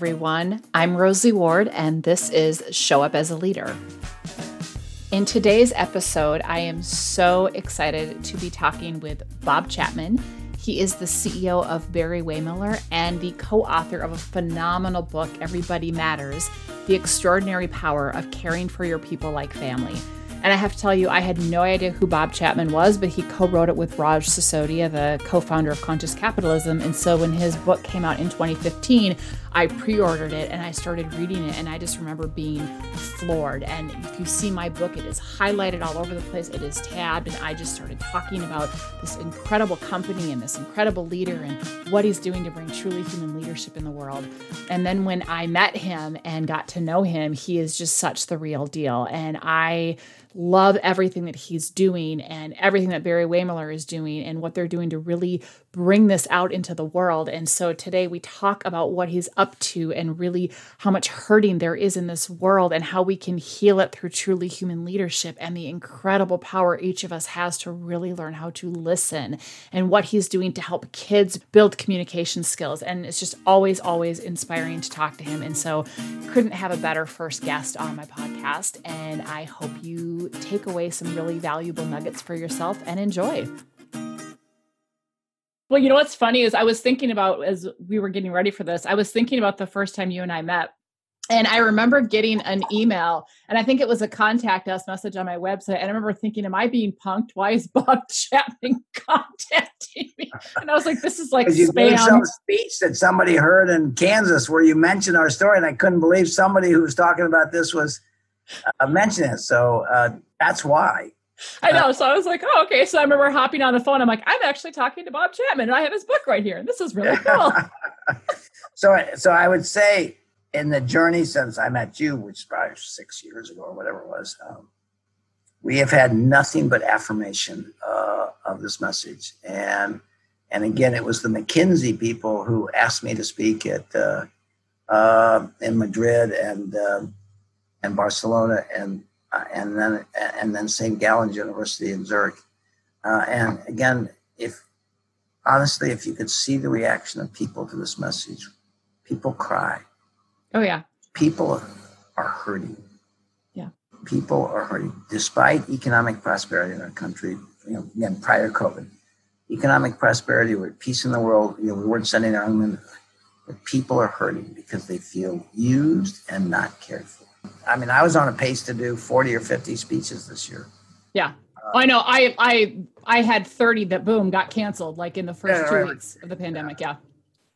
everyone. I'm Rosie Ward, and this is Show Up as a Leader. In today's episode, I am so excited to be talking with Bob Chapman. He is the CEO of Barry Wehmiller and the co author of a phenomenal book, Everybody Matters The Extraordinary Power of Caring for Your People Like Family. And I have to tell you, I had no idea who Bob Chapman was, but he co wrote it with Raj Sisodia, the co founder of Conscious Capitalism. And so when his book came out in 2015, I pre ordered it and I started reading it. And I just remember being floored. And if you see my book, it is highlighted all over the place, it is tabbed. And I just started talking about this incredible company and this incredible leader and what he's doing to bring truly human leadership in the world. And then when I met him and got to know him, he is just such the real deal. And I love everything that he's doing and everything that Barry-Wehmiller is doing and what they're doing to really bring this out into the world. And so today we talk about what he's up to and really how much hurting there is in this world and how we can heal it through truly human leadership and the incredible power each of us has to really learn how to listen and what he's doing to help kids build communication skills. And it's just always, always inspiring to talk to him. And so couldn't have a better first guest on my podcast. And I hope you take away some really valuable nuggets for yourself and enjoy. Well, you know what's funny is I was thinking about as we were getting ready for this, I was thinking about the first time you and I met. And I remember getting an email, and I think it was a contact us message on my website. And I remember thinking, Am I being punked? Why is Bob Chapman contacting me? And I was like, This is like you spam. gave some speech that somebody heard in Kansas where you mentioned our story, and I couldn't believe somebody who was talking about this was uh, mentioning it. So uh, that's why. I know. So I was like, oh, okay. So I remember hopping on the phone. I'm like, I'm actually talking to Bob Chapman, and I have his book right here. And this is really cool. so, so I would say in the journey since I met you, which is probably six years ago or whatever it was, um, we have had nothing but affirmation uh, of this message. And and again, it was the McKinsey people who asked me to speak at uh, uh, in Madrid and um, and Barcelona and uh, and then and then St. Gallen's University in Zurich. Uh, and again, if honestly, if you could see the reaction of people to this message, people cry. Oh yeah. People are hurting. Yeah. People are hurting despite economic prosperity in our country. You know, again, prior to COVID, economic prosperity, we're peace in the world. You know, we weren't sending our own, but people are hurting because they feel used and not cared for. I mean, I was on a pace to do 40 or 50 speeches this year. Yeah. Uh, I know. I I I had 30 that boom got canceled like in the first yeah, two right. weeks of the pandemic. Yeah.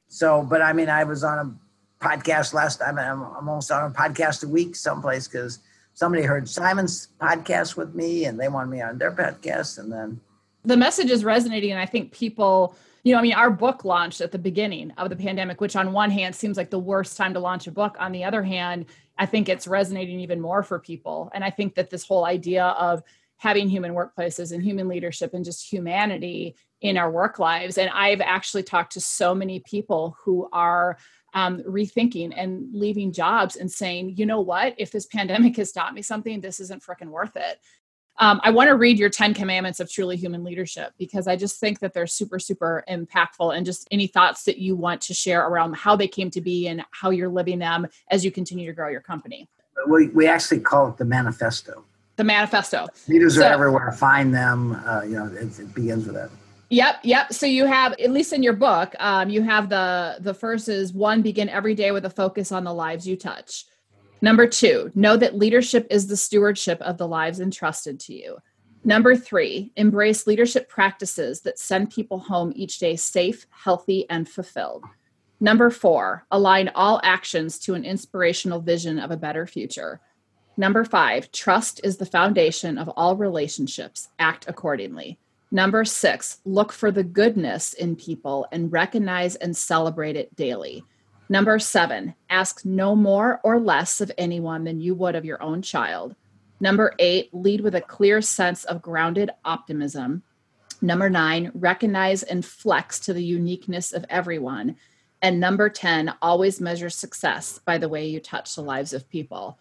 So, but I mean, I was on a podcast last time. I'm, I'm almost on a podcast a week someplace because somebody heard Simon's podcast with me and they wanted me on their podcast. And then the message is resonating. And I think people, you know, I mean, our book launched at the beginning of the pandemic, which on one hand seems like the worst time to launch a book. On the other hand, I think it's resonating even more for people. And I think that this whole idea of having human workplaces and human leadership and just humanity in our work lives. And I've actually talked to so many people who are um, rethinking and leaving jobs and saying, you know what, if this pandemic has taught me something, this isn't freaking worth it. Um, I want to read your 10 commandments of truly human leadership because I just think that they're super, super impactful. And just any thoughts that you want to share around how they came to be and how you're living them as you continue to grow your company. We, we actually call it the manifesto. The manifesto. Leaders so, are everywhere. Find them. Uh, you know, it, it, begins with that. Yep, yep. So you have, at least in your book, um, you have the the first is one begin every day with a focus on the lives you touch. Number two, know that leadership is the stewardship of the lives entrusted to you. Number three, embrace leadership practices that send people home each day safe, healthy, and fulfilled. Number four, align all actions to an inspirational vision of a better future. Number five, trust is the foundation of all relationships. Act accordingly. Number six, look for the goodness in people and recognize and celebrate it daily. Number seven, ask no more or less of anyone than you would of your own child. Number eight, lead with a clear sense of grounded optimism. Number nine, recognize and flex to the uniqueness of everyone. And number 10, always measure success by the way you touch the lives of people.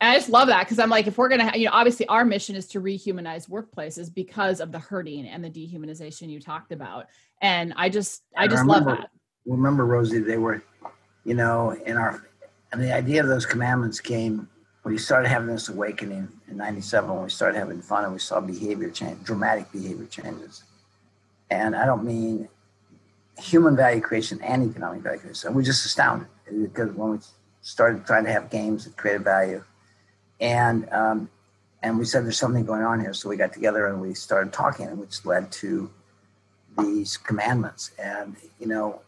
And I just love that because I'm like, if we're going to, you know, obviously our mission is to rehumanize workplaces because of the hurting and the dehumanization you talked about. And I just, I just remember, love that remember, Rosie, they were you know, in our, and the idea of those commandments came when we started having this awakening in 97 when we started having fun and we saw behavior change, dramatic behavior changes. And I don't mean human value creation and economic value creation. We're just astounded because when we started trying to have games that created value, and um, and we said there's something going on here, so we got together and we started talking, which led to these commandments. And you know,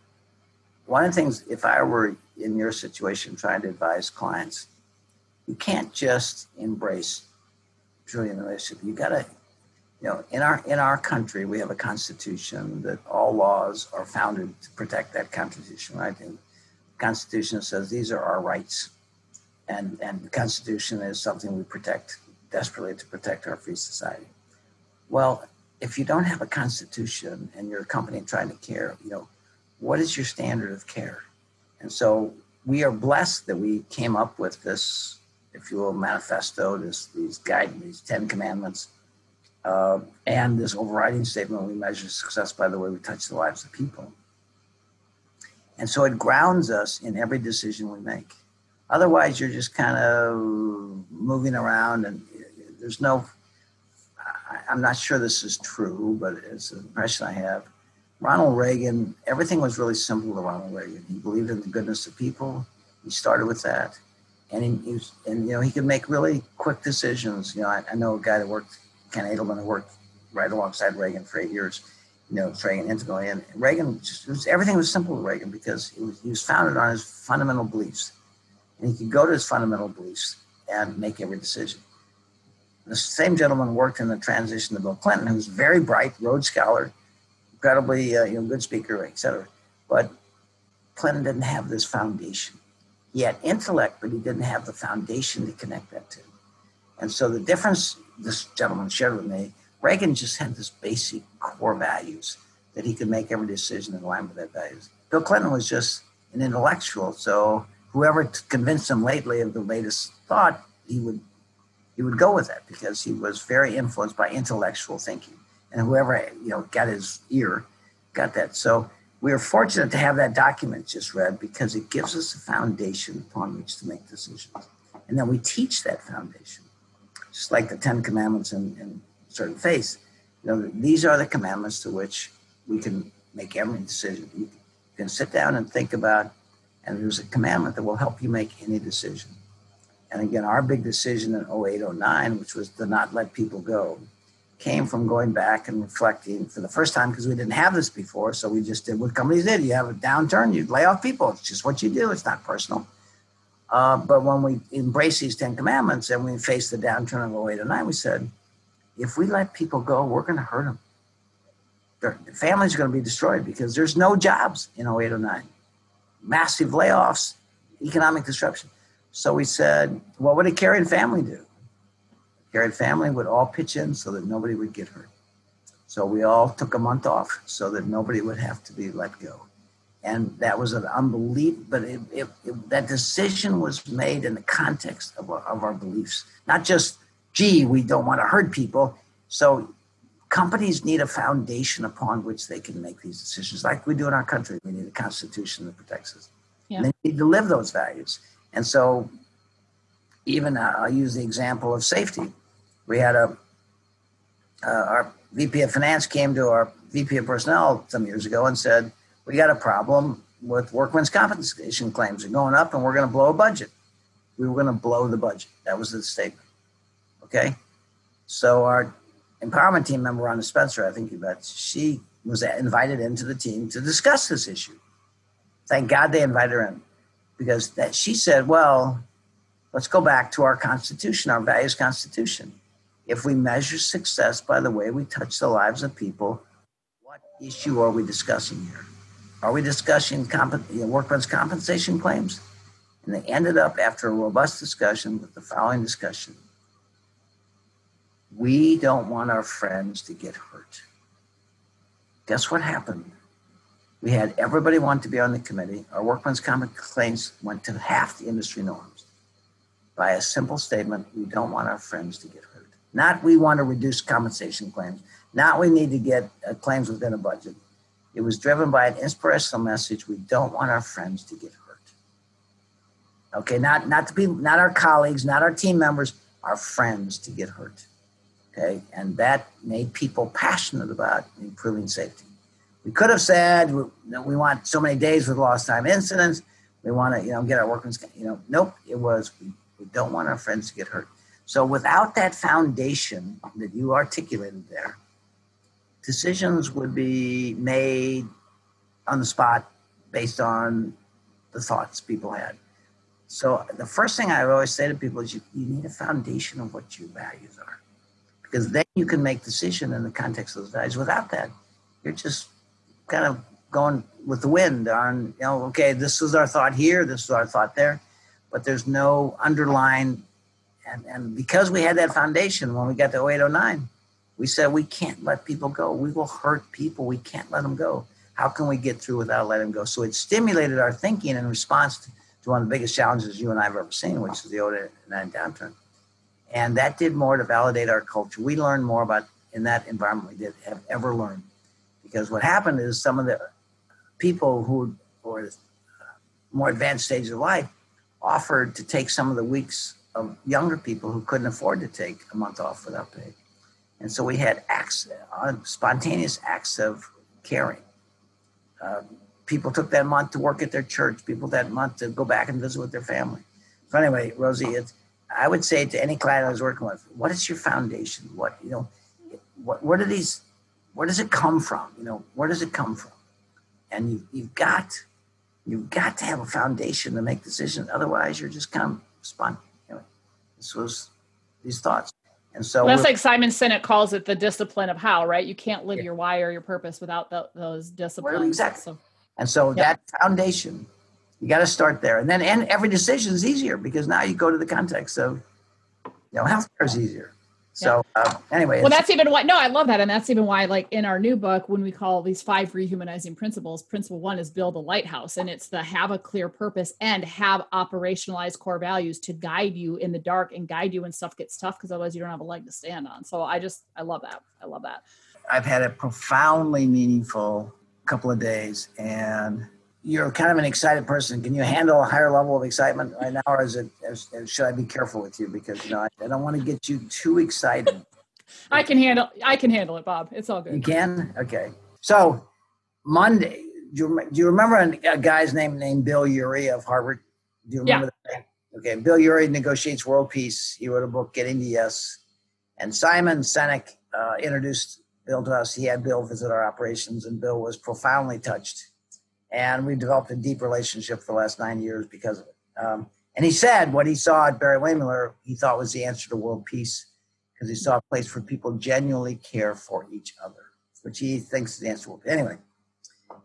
one of the things, if I were in your situation trying to advise clients, you can't just embrace Julian relationship. You got to you know, in our in our country, we have a constitution that all laws are founded to protect that constitution, right? And the Constitution says these are our rights, and and the Constitution is something we protect desperately to protect our free society. Well, if you don't have a constitution and you're a company trying to care, you know, what is your standard of care? And so we are blessed that we came up with this, if you will, manifesto, this these guide, these Ten Commandments uh, and this overriding statement we measure success by the way we touch the lives of people. And so it grounds us in every decision we make. Otherwise, you're just kind of moving around, and there's no. I'm not sure this is true, but it's an impression I have. Ronald Reagan, everything was really simple to Ronald Reagan. He believed in the goodness of people. He started with that, and he, was, and you know he could make really quick decisions. You know, I, I know a guy that worked Ken Adelman, who worked right alongside Reagan for eight years, you know, Reagan intimately. And Reagan, just, was, everything was simple to Reagan because he was, he was founded on his fundamental beliefs. And he could go to his fundamental beliefs and make every decision. The same gentleman worked in the transition to Bill Clinton, who was very bright, Rhodes Scholar, incredibly uh, you know, good speaker, et cetera. But Clinton didn't have this foundation. He had intellect, but he didn't have the foundation to connect that to. And so the difference this gentleman shared with me, Reagan just had this basic core values that he could make every decision in line with that values. Bill Clinton was just an intellectual, so whoever convinced him lately of the latest thought, he would he would go with it because he was very influenced by intellectual thinking, and whoever you know got his ear got that. So we are fortunate to have that document just read because it gives us a foundation upon which to make decisions, and then we teach that foundation just like the Ten Commandments in, in certain faiths. You know, these are the commandments to which we can make every decision. You can sit down and think about, and there's a commandment that will help you make any decision. And again, our big decision in 08, 09, which was to not let people go, came from going back and reflecting for the first time because we didn't have this before. So we just did what companies did. You have a downturn, you lay off people. It's just what you do. It's not personal. Uh, but when we embrace these Ten Commandments and we face the downturn of 08 and 9, we said, if we let people go, we're going to hurt them. Their families are going to be destroyed because there's no jobs in 08 or 09. Massive layoffs, economic disruption. So we said, what would a caring family do? A family would all pitch in so that nobody would get hurt. So we all took a month off so that nobody would have to be let go and that was an unbelievable. But it, it, it, that decision was made in the context of our, of our beliefs, not just, "Gee, we don't want to hurt people." So companies need a foundation upon which they can make these decisions, like we do in our country. We need a constitution that protects us. Yeah. they need to live those values, and so even uh, I'll use the example of safety. We had a uh, our VP of Finance came to our VP of Personnel some years ago and said we got a problem with workmen's compensation claims are going up and we're going to blow a budget. We were going to blow the budget. That was the statement. Okay. So our empowerment team member, Rhonda Spencer, I think you bet, she was invited into the team to discuss this issue. Thank God they invited her in because that she said, well, let's go back to our constitution, our values constitution. If we measure success by the way we touch the lives of people, what issue are we discussing here? Are we discussing comp- workmen's compensation claims? And they ended up, after a robust discussion, with the following discussion We don't want our friends to get hurt. Guess what happened? We had everybody want to be on the committee. Our workmen's comp claims went to half the industry norms by a simple statement we don't want our friends to get hurt. Not we want to reduce compensation claims, not we need to get uh, claims within a budget. It was driven by an inspirational message we don't want our friends to get hurt. Okay, not not the people, not our colleagues, not our team members, our friends to get hurt. Okay, and that made people passionate about improving safety. We could have said we want so many days with lost time incidents. We want to, you know, get our workers. You know, nope. It was we, we don't want our friends to get hurt. So without that foundation that you articulated there, decisions would be made on the spot based on the thoughts people had. So the first thing I always say to people is you, you need a foundation of what your values are. Because then you can make decision in the context of those values. Without that, you're just kind of going with the wind on, you know, okay, this is our thought here, this is our thought there, but there's no underlying and, and because we had that foundation when we got to 0809, we said we can't let people go. We will hurt people. We can't let them go. How can we get through without letting them go? So it stimulated our thinking in response to, to one of the biggest challenges you and I have ever seen, which is the 09 downturn. And that did more to validate our culture. We learned more about in that environment we did have ever learned. Because what happened is some of the people who were uh, more advanced stages of life offered to take some of the weeks of younger people who couldn't afford to take a month off without pay. And so we had acts, uh, spontaneous acts of caring. Uh, people took that month to work at their church. People that month to go back and visit with their family. So anyway, Rosie, it's, I would say to any client I was working with, what is your foundation? What you know, what where do these, where does it come from? You know, where does it come from? And you, you've got, you've got to have a foundation to make decisions. Otherwise, you're just kind of spontaneous this was these thoughts. And so well, that's like Simon Sinek calls it the discipline of how, right? You can't live yeah. your why or your purpose without the, those disciplines. Well, exactly. So, and so yeah. that foundation, you got to start there. And then and every decision is easier because now you go to the context of, you know, healthcare is easier. So yeah. uh, anyway, well, that's even why. No, I love that, and that's even why, like in our new book, when we call these five rehumanizing principles, principle one is build a lighthouse, and it's the have a clear purpose and have operationalized core values to guide you in the dark and guide you when stuff gets tough, because otherwise you don't have a leg to stand on. So I just, I love that. I love that. I've had a profoundly meaningful couple of days, and you're kind of an excited person. Can you handle a higher level of excitement right now, or is it? Is, should I be careful with you because you know I, I don't want to get you too excited. I can handle. I can handle it, Bob. It's all good. You can. Okay. So Monday, do you, do you remember a, guy's name named Bill Ury of Harvard? Do you remember yeah. that? Okay. Bill Ury negotiates world peace. He wrote a book, Getting to Yes, and Simon Sinek uh, introduced Bill to us. He had Bill visit our operations, and Bill was profoundly touched and we've developed a deep relationship for the last nine years because of it. Um, and he said what he saw at Barry-Wehmiller, he thought was the answer to world peace because he saw a place where people genuinely care for each other, which he thinks is the answer. To world peace. anyway,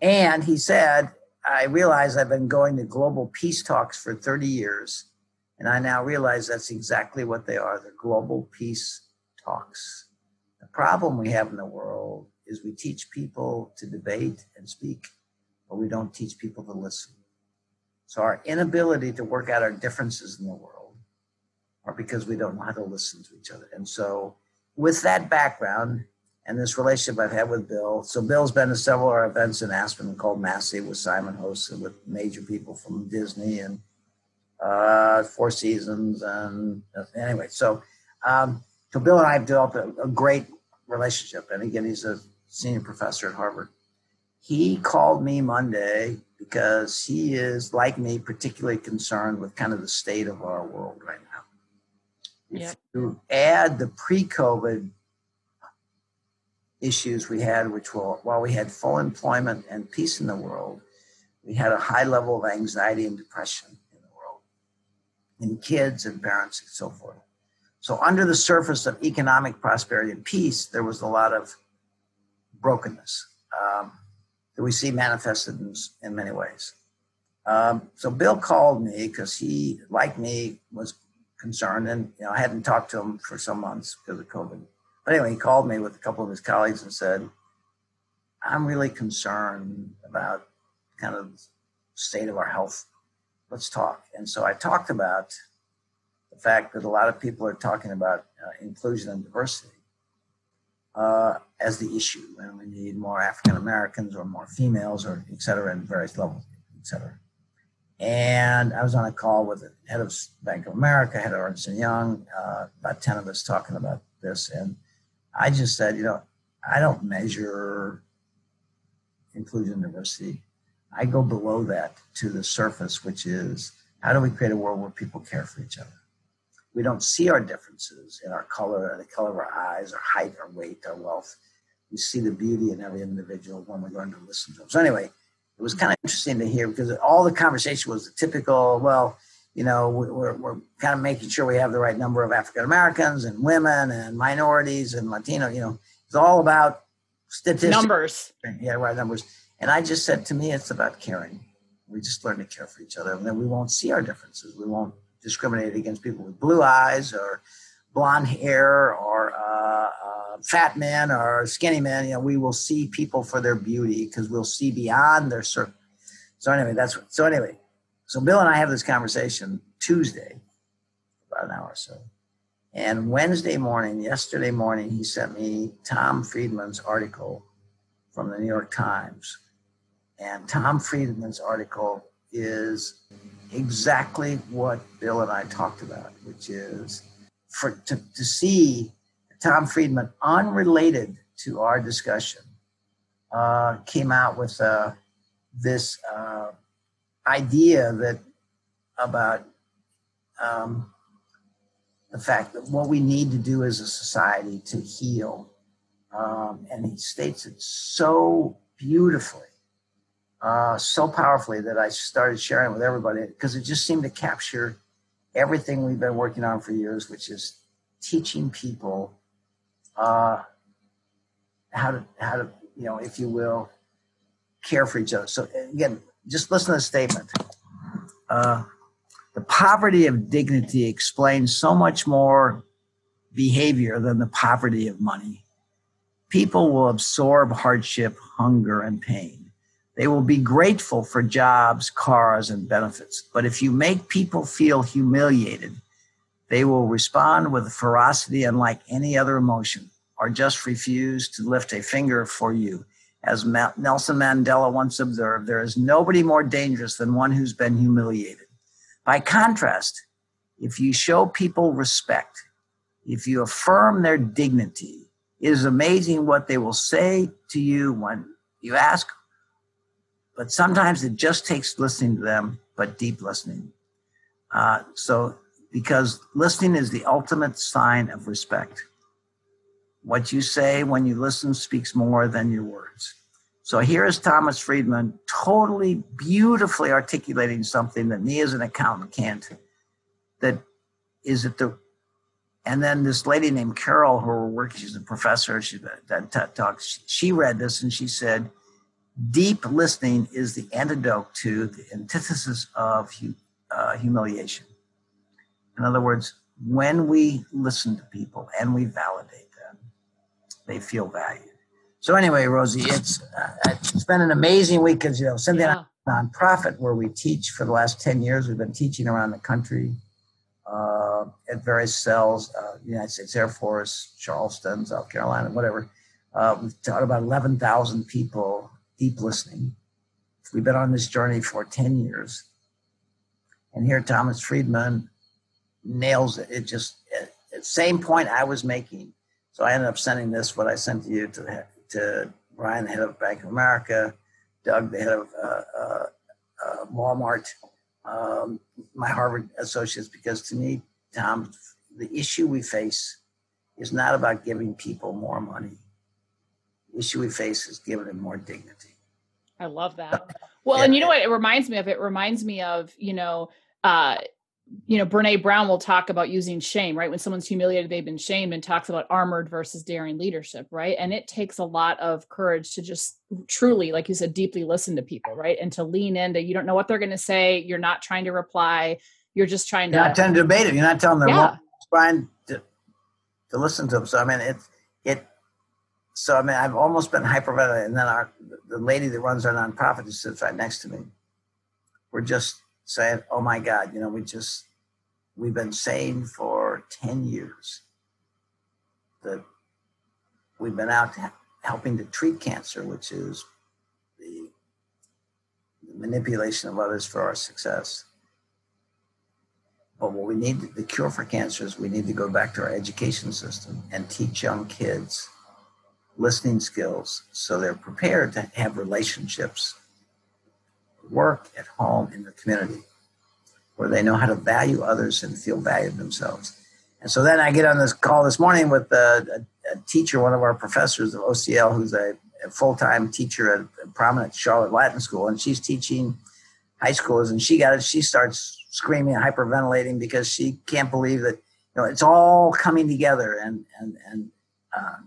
and he said, I realize I've been going to global peace talks for 30 years, and I now realize that's exactly what they are. They're global peace talks. The problem we have in the world is we teach people to debate and speak but we don't teach people to listen. So our inability to work out our differences in the world are because we don't know how to listen to each other. And so with that background and this relationship I've had with Bill, so Bill's been to several of our events in Aspen called Massive with Simon hosted with major people from Disney and uh, Four Seasons. And uh, anyway, so, um, so Bill and I have developed a, a great relationship. And again, he's a senior professor at Harvard he called me Monday because he is, like me, particularly concerned with kind of the state of our world right now. Yep. If you add the pre COVID issues we had, which were while we had full employment and peace in the world, we had a high level of anxiety and depression in the world, in kids and parents and so forth. So, under the surface of economic prosperity and peace, there was a lot of brokenness. Um, that we see manifested in, in many ways. Um, so Bill called me because he, like me, was concerned, and you know I hadn't talked to him for some months because of COVID. But anyway, he called me with a couple of his colleagues and said, "I'm really concerned about kind of state of our health. Let's talk." And so I talked about the fact that a lot of people are talking about uh, inclusion and diversity, uh, as the issue, and we need more African Americans or more females or et cetera, in various levels, et cetera. And I was on a call with the head of Bank of America, head of Ernst Young, uh, about 10 of us talking about this. And I just said, you know, I don't measure inclusion diversity. I go below that to the surface, which is how do we create a world where people care for each other? We don't see our differences in our color, the color of our eyes, our height, our weight, our wealth. We see the beauty in every individual when we learn to listen to them. So anyway, it was kind of interesting to hear because all the conversation was the typical, well, you know, we're, we're kind of making sure we have the right number of African Americans and women and minorities and Latino, you know, it's all about statistics. Numbers. Yeah, right, numbers. And I just said to me, it's about caring. We just learn to care for each other, and then we won't see our differences. We won't discriminate against people with blue eyes or blonde hair or uh, uh, fat men or skinny men. You know, we will see people for their beauty because we'll see beyond their certain. So anyway, that's what, so anyway. So Bill and I have this conversation Tuesday, about an hour or so. And Wednesday morning, yesterday morning, he sent me Tom Friedman's article from the New York Times. And Tom Friedman's article is exactly what Bill and I talked about, which is for to, to see Tom Friedman, unrelated to our discussion, uh, came out with uh, this uh, idea that about um, the fact that what we need to do as a society to heal, um, and he states it so beautifully uh, so powerfully that I started sharing with everybody because it just seemed to capture everything we've been working on for years, which is teaching people uh, how to how to you know, if you will, care for each other. So again, just listen to the statement. Uh, the poverty of dignity explains so much more behavior than the poverty of money. People will absorb hardship, hunger, and pain they will be grateful for jobs, cars, and benefits. But if you make people feel humiliated, they will respond with ferocity unlike any other emotion or just refuse to lift a finger for you. As Nelson Mandela once observed, there is nobody more dangerous than one who's been humiliated. By contrast, if you show people respect, if you affirm their dignity, it is amazing what they will say to you when you ask but sometimes it just takes listening to them, but deep listening. Uh, so, because listening is the ultimate sign of respect. What you say when you listen speaks more than your words. So here is Thomas Friedman totally beautifully articulating something that me as an accountant can't. That is at the, and then this lady named Carol, who we're working, she's a professor, she's that talks. She read this and she said, deep listening is the antidote to the antithesis of uh, humiliation. In other words, when we listen to people and we validate them, they feel valued. So anyway, Rosie, it's uh, it's been an amazing week because you know Cynthia yeah. nonprofit where we teach for the last ten years. We've been teaching around the country uh, at various cells, uh, United States Air Force, Charleston, South Carolina, whatever. Uh, we've taught about eleven thousand people deep listening. We've been on this journey for 10 years. And here Thomas Friedman nails it. It just, at the same point I was making. So I ended up sending this, what I sent to you, to, to Brian, the head of Bank of America, Doug, the head of uh, uh, uh, Walmart, um, my Harvard associates, because to me, Tom, the issue we face is not about giving people more money. The issue we face is giving them more dignity. I love that. Well, yeah. and you know what it reminds me of? It reminds me of, you know, uh, you know, Brene Brown will talk about using shame, right? When someone's humiliated, they've been shamed and talks about armored versus daring leadership, right? And it takes a lot of courage to just truly, like you said, deeply listen to people, right? And to lean into, you don't know what they're going to say. You're not trying to reply. You're just trying you're to. not trying to debate it. You're not telling them, yeah. trying to, to listen to them. So, I mean, it, it, so I mean, I've almost been hyperventilating. And then our the lady that runs our nonprofit who sits right next to me, we're just saying, "Oh my God, you know, we just we've been saying for ten years that we've been out helping to treat cancer, which is the, the manipulation of others for our success. But what we need, the cure for cancer is we need to go back to our education system and teach young kids listening skills so they're prepared to have relationships, work at home, in the community, where they know how to value others and feel valued themselves. And so then I get on this call this morning with a, a, a teacher, one of our professors of OCL, who's a, a full time teacher at a prominent Charlotte Latin School, and she's teaching high schoolers. And she got it. She starts screaming, and hyperventilating because she can't believe that you know it's all coming together. And and and uh,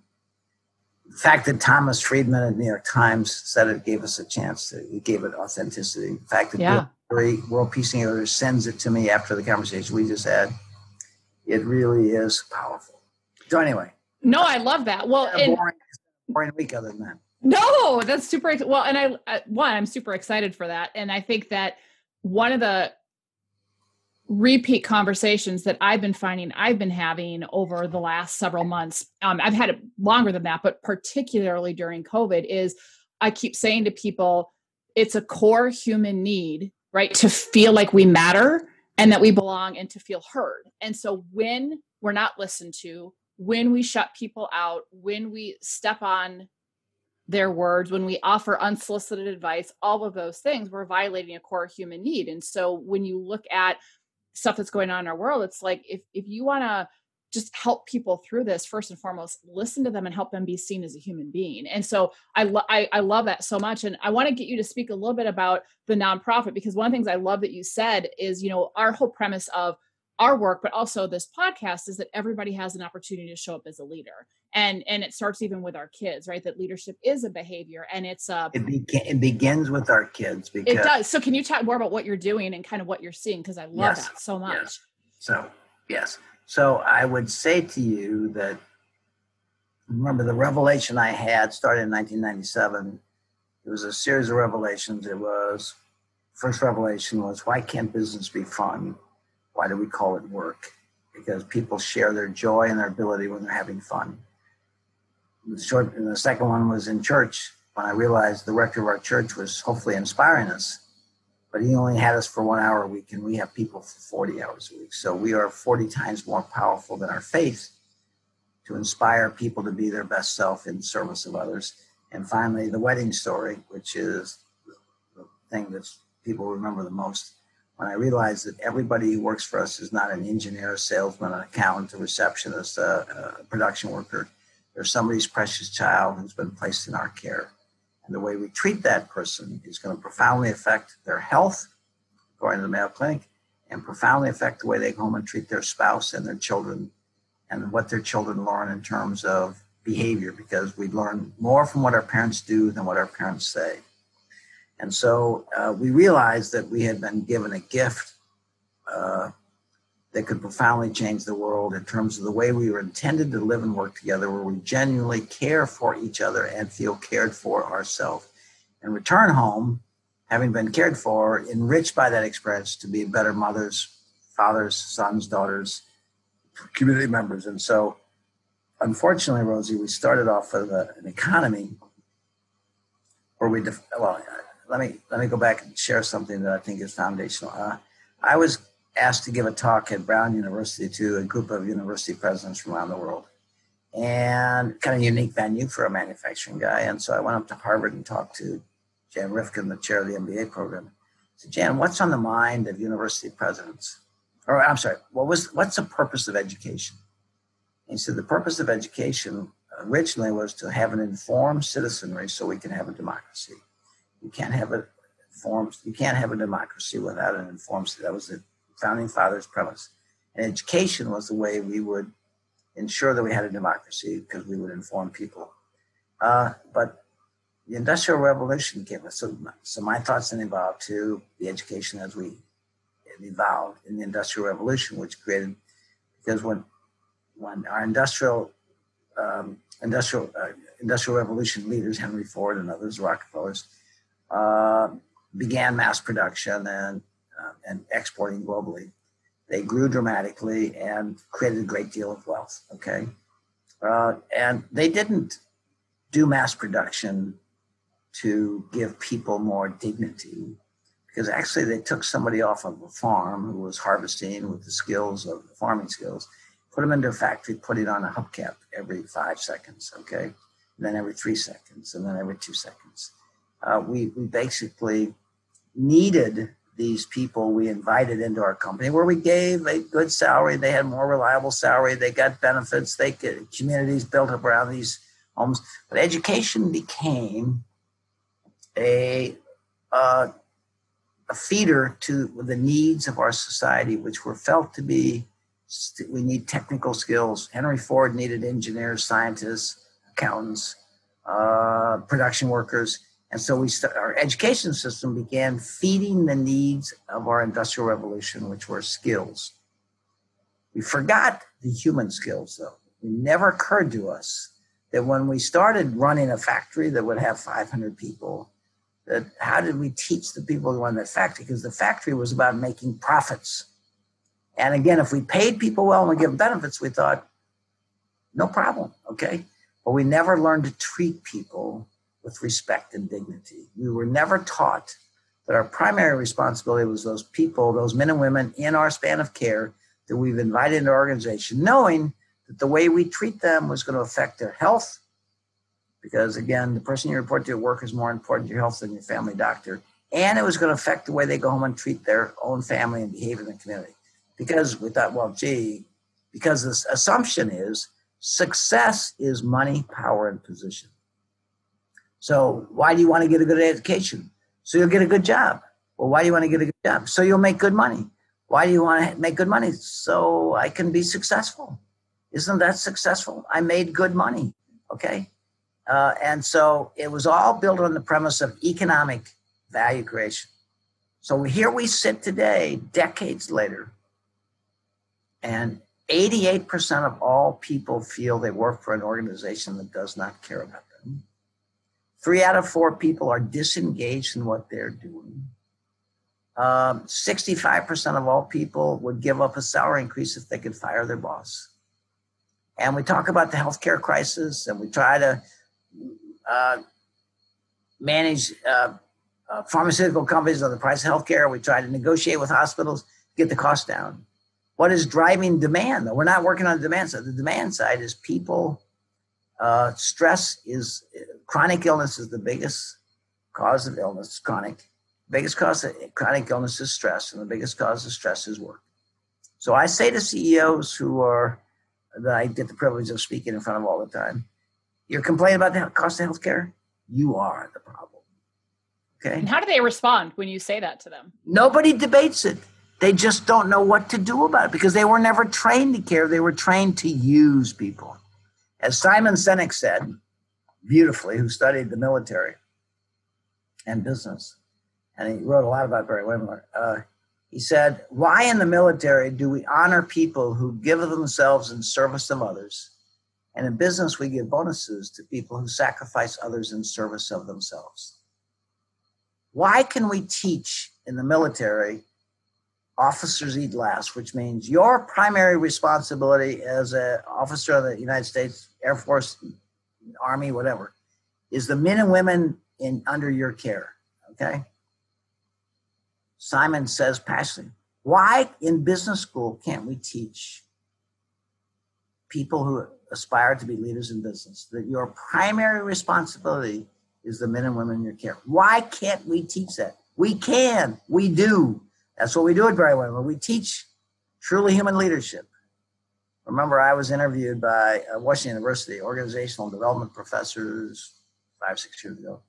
fact that Thomas Friedman at the New York Times said it gave us a chance to it gave it authenticity. The fact that yeah. World Peace Theater sends it to me after the conversation we just had. It really is powerful. So anyway. No, I love that. Well, and, boring, boring week other than that. No, that's super. Well, and I, I one, I'm super excited for that, and I think that one of the repeat conversations that I've been finding I've been having over the last several months. Um, I've had it longer than that, but particularly during COVID, is I keep saying to people, it's a core human need, right, to feel like we matter and that we belong and to feel heard. And so when we're not listened to, when we shut people out, when we step on their words, when we offer unsolicited advice, all of those things, we're violating a core human need. And so when you look at stuff that's going on in our world, it's like if if you want to just help people through this first and foremost listen to them and help them be seen as a human being. And so i lo- I, I love that so much and i want to get you to speak a little bit about the nonprofit because one of the things i love that you said is you know our whole premise of our work but also this podcast is that everybody has an opportunity to show up as a leader. And and it starts even with our kids right? That leadership is a behavior and it's uh it, be- it begins with our kids because it does. So can you talk more about what you're doing and kind of what you're seeing? Because i love yes, that so much. Yes. so yes. So i would say to you that remember the revelation i had started in 1997 it was a series of revelations. It was first revelation was why can't business be fun why do we call it work? Because people share their joy and their ability when they're having fun. The short, the second one was in church when I realized the rector of our church was hopefully inspiring us, but he only had us for one hour a week, and we have people for 40 hours a week. So we are 40 times more powerful than our faith to inspire people to be their best self in service of others. And finally, the wedding story, which is the thing that people remember the most when I realized that everybody who works for us is not an engineer, a salesman, an accountant, a receptionist, a, a production worker. They're somebody's precious child who's been placed in our care. And the way we treat that person is going to profoundly affect their health, according to the Mayo Clinic, and profoundly affect the way they go home and treat their spouse and their children and what their children learn in terms of behavior because we learn more from what our parents do than what our parents say. And so uh, we realized that we had been given a gift uh, that could profoundly change the world in terms of the way we were intended to live and work together, where we genuinely care for each other and feel cared for ourselves. And return home, having been cared for, enriched by that experience to be better mothers, fathers, sons, daughters, community members. And so, unfortunately, Rosie, we started off with a, an economy where we, def- well, let me let me go back and share something that I think is foundational. Uh, I was asked to give a talk at Brown University to a group of university presidents from around the world, and kind of unique venue for a manufacturing guy. And so I went up to Harvard and talked to Jan Rivkin, the chair of the MBA program. Said, Jan, what's on the mind of university presidents? Or I'm sorry, what was what's the purpose of education? And he said the purpose of education originally was to have an informed citizenry so we can have a democracy. You can't have a forms. You can't have a democracy without an informed. That was the founding fathers' premise. And education was the way we would ensure that we had a democracy because we would inform people. Uh, but the Industrial Revolution came. So, so my thoughts then evolved to the education as we evolved in the Industrial Revolution, which created because when when our industrial um, industrial uh, industrial revolution leaders, Henry Ford and others, Rockefellers, uh, began mass production and, uh, and exporting globally. They grew dramatically and created a great deal of wealth. Okay. Uh, and they didn't do mass production to give people more dignity. because actually they took somebody off of a farm who was harvesting with the skills of the farming skills, put them into a factory, put it on a hubcap every five seconds, okay, and then every three seconds, and then every two seconds. Uh, we we basically needed these people we invited into our company where we gave a good salary they had more reliable salary they got benefits they could communities built up around these homes but education became a uh, a feeder to the needs of our society, which were felt to be we need technical skills. Henry Ford needed engineers, scientists, accountants, uh, production workers. And so we st- our education system began feeding the needs of our industrial revolution, which were skills. We forgot the human skills, though. It never occurred to us that when we started running a factory that would have 500 people, that how did we teach the people who run that factory? Because the factory was about making profits. And again, if we paid people well and we give benefits, we thought, no problem, okay? But we never learned to treat people with respect and dignity. We were never taught that our primary responsibility was those people, those men and women in our span of care that we've invited into our organization, knowing that the way we treat them was going to affect their health, because again, the person you report to at work is more important to your health than your family doctor. And it was going to affect the way they go home and treat their own family and behave in the community. Because we thought, well, gee, because this assumption is success is money, power, and position. So why do you want to get a good education? So you'll get a good job. Well, why do you want to get a good job? So you'll make good money. Why do you want to make good money? So I can be successful. Isn't that successful? I made good money. Okay. Uh, and so it was all built on the premise of economic value creation. So here we sit today, decades later, and 88% of all people feel they work for an organization that does not care about them. Three out of four people are disengaged in what they're doing. Um, 65% of all people would give up a salary increase if they could fire their boss. And we talk about the healthcare crisis and we try to uh, manage uh, uh, pharmaceutical companies on the price of healthcare. We try to negotiate with hospitals, to get the cost down. What is driving demand? We're not working on the demand side. The demand side is people. Uh, stress is chronic illness is the biggest cause of illness. Chronic, biggest cause of chronic illness is stress, and the biggest cause of stress is work. So I say to CEOs who are that I get the privilege of speaking in front of all the time, you're complaining about the cost of healthcare? You are the problem. Okay. And how do they respond when you say that to them? Nobody debates it. They just don't know what to do about it because they were never trained to care. They were trained to use people. As Simon Sinek said beautifully, who studied the military and business, and he wrote a lot about Barry Wehmiller. Uh, he said, Why in the military do we honor people who give of themselves in service of others? And in business, we give bonuses to people who sacrifice others in service of themselves. Why can we teach in the military officers eat last, which means your primary responsibility as an officer of the United States Air Force, Army, whatever, is the men and women in under your care. Okay. Simon says passionately, why in business school can't we teach people who aspire to be leaders in business, that your primary responsibility is the men and women in your care. Why can't we teach that? We can, we do. That's what we do at Barry Wehmiller. We teach truly human leadership. Remember, I was interviewed by uh, Washington University organizational development professors five, six years ago.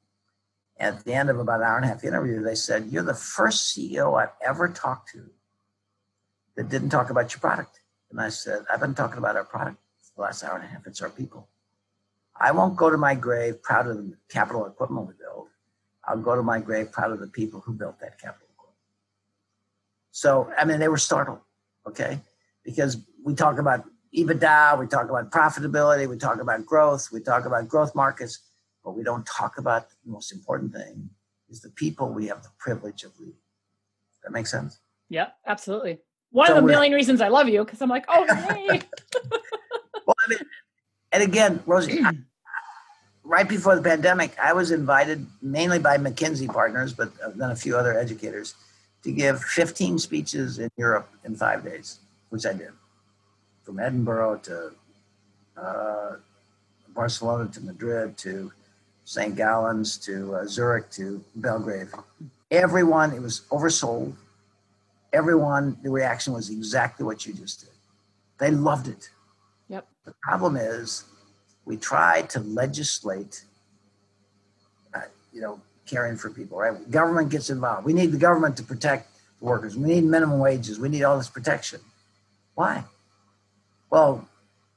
At the end of about an hour and a half interview, they said, You're the first CEO I've ever talked to that didn't talk about your product. And I said, I've been talking about our product the last hour and a half. It's our people. I won't go to my grave proud of the capital equipment we build. I'll go to my grave proud of the people who built that capital. So, I mean, they were startled, okay? Because we talk about EBITDA, we talk about profitability, we talk about growth, we talk about growth markets, but we don't talk about the most important thing is the people we have the privilege of leading. That makes sense? Yeah, absolutely. One so of the million reasons I love you because I'm like, oh, hey. well, I mean, and again, Rosie, I, right before the pandemic, I was invited mainly by McKinsey partners, but uh, then a few other educators to give 15 speeches in Europe in five days, which I did from Edinburgh to uh, Barcelona to Madrid to St. Gallens to uh, Zurich to Belgrade. Everyone, it was oversold. Everyone, the reaction was exactly what you just did. They loved it. Yep. The problem is we try to legislate, uh, you know, caring for people, right? Government gets involved. We need the government to protect the workers. We need minimum wages. We need all this protection. Why? Well,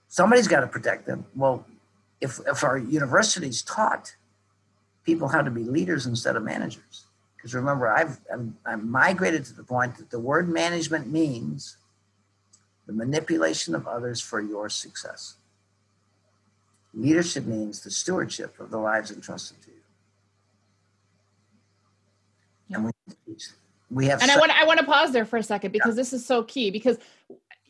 somebody's got to protect them. Well, if, if our universities taught people how to be leaders instead of managers, because remember, I've I'm, I'm migrated to the point that the word management means the manipulation of others for your success. Leadership means the stewardship of the lives entrusted to you. And we, we have. And I want I want to pause there for a second because yeah. this is so key because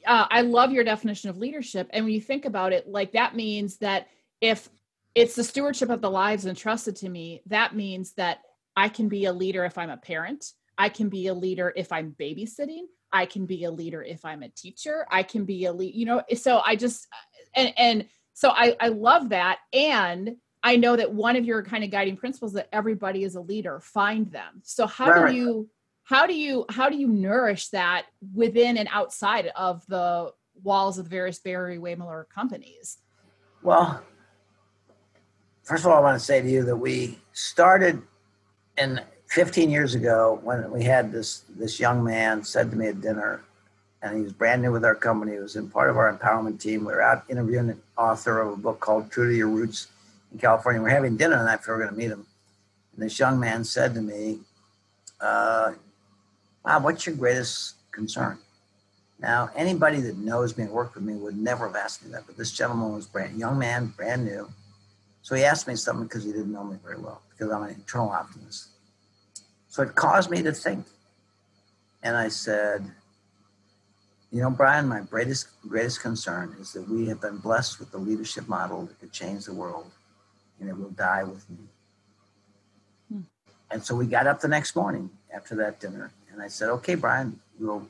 uh, I love your definition of leadership, and when you think about it, like that means that if it's the stewardship of the lives entrusted to me, that means that I can be a leader if I'm a parent. I can be a leader if I'm babysitting. I can be a leader if I'm a teacher. I can be a lead, you know. So I just and and so I I love that, and I know that one of your kind of guiding principles that everybody is a leader. Find them. So how right. do you how do you how do you nourish that within and outside of the walls of the various Barry Wehmiller companies? Well, first of all, I want to say to you that we started in 15 years ago when we had this this young man said to me at dinner and he was brand new with our company he was in part of our empowerment team we were out interviewing an author of a book called true to your roots in california we are having dinner and i we were going to meet him. And this young man said to me uh, wow what's your greatest concern? Now anybody that knows me and worked with me would never have asked me that but this gentleman was brand young man brand new. So he asked me something because he didn't know me very well because i'm an internal optimist. So it caused me to think. And I said, you know, Brian, my greatest greatest concern is that we have been blessed with the leadership model that could change the world, and it will die with me. Hmm. And so we got up the next morning after that dinner, and I said, "Okay, Brian, we'll."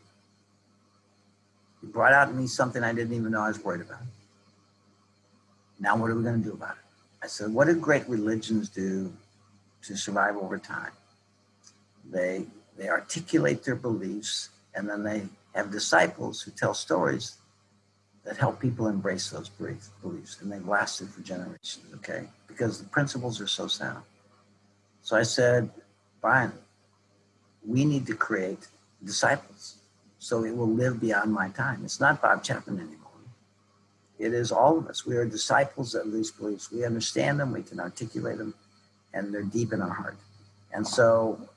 You brought out me something I didn't even know I was worried about. Now, what are we going to do about it? I said, "What do great religions do to survive over time?" they they articulate their beliefs and then they have disciples who tell stories that help people embrace those beliefs and they've lasted for generations okay? Because the principles are so sound. So i said brian we need to create disciples so it will live beyond my time. It's not bob chapman anymore. It is all of us. We are disciples of these beliefs. We understand them. We can articulate them and they're deep in our heart. And so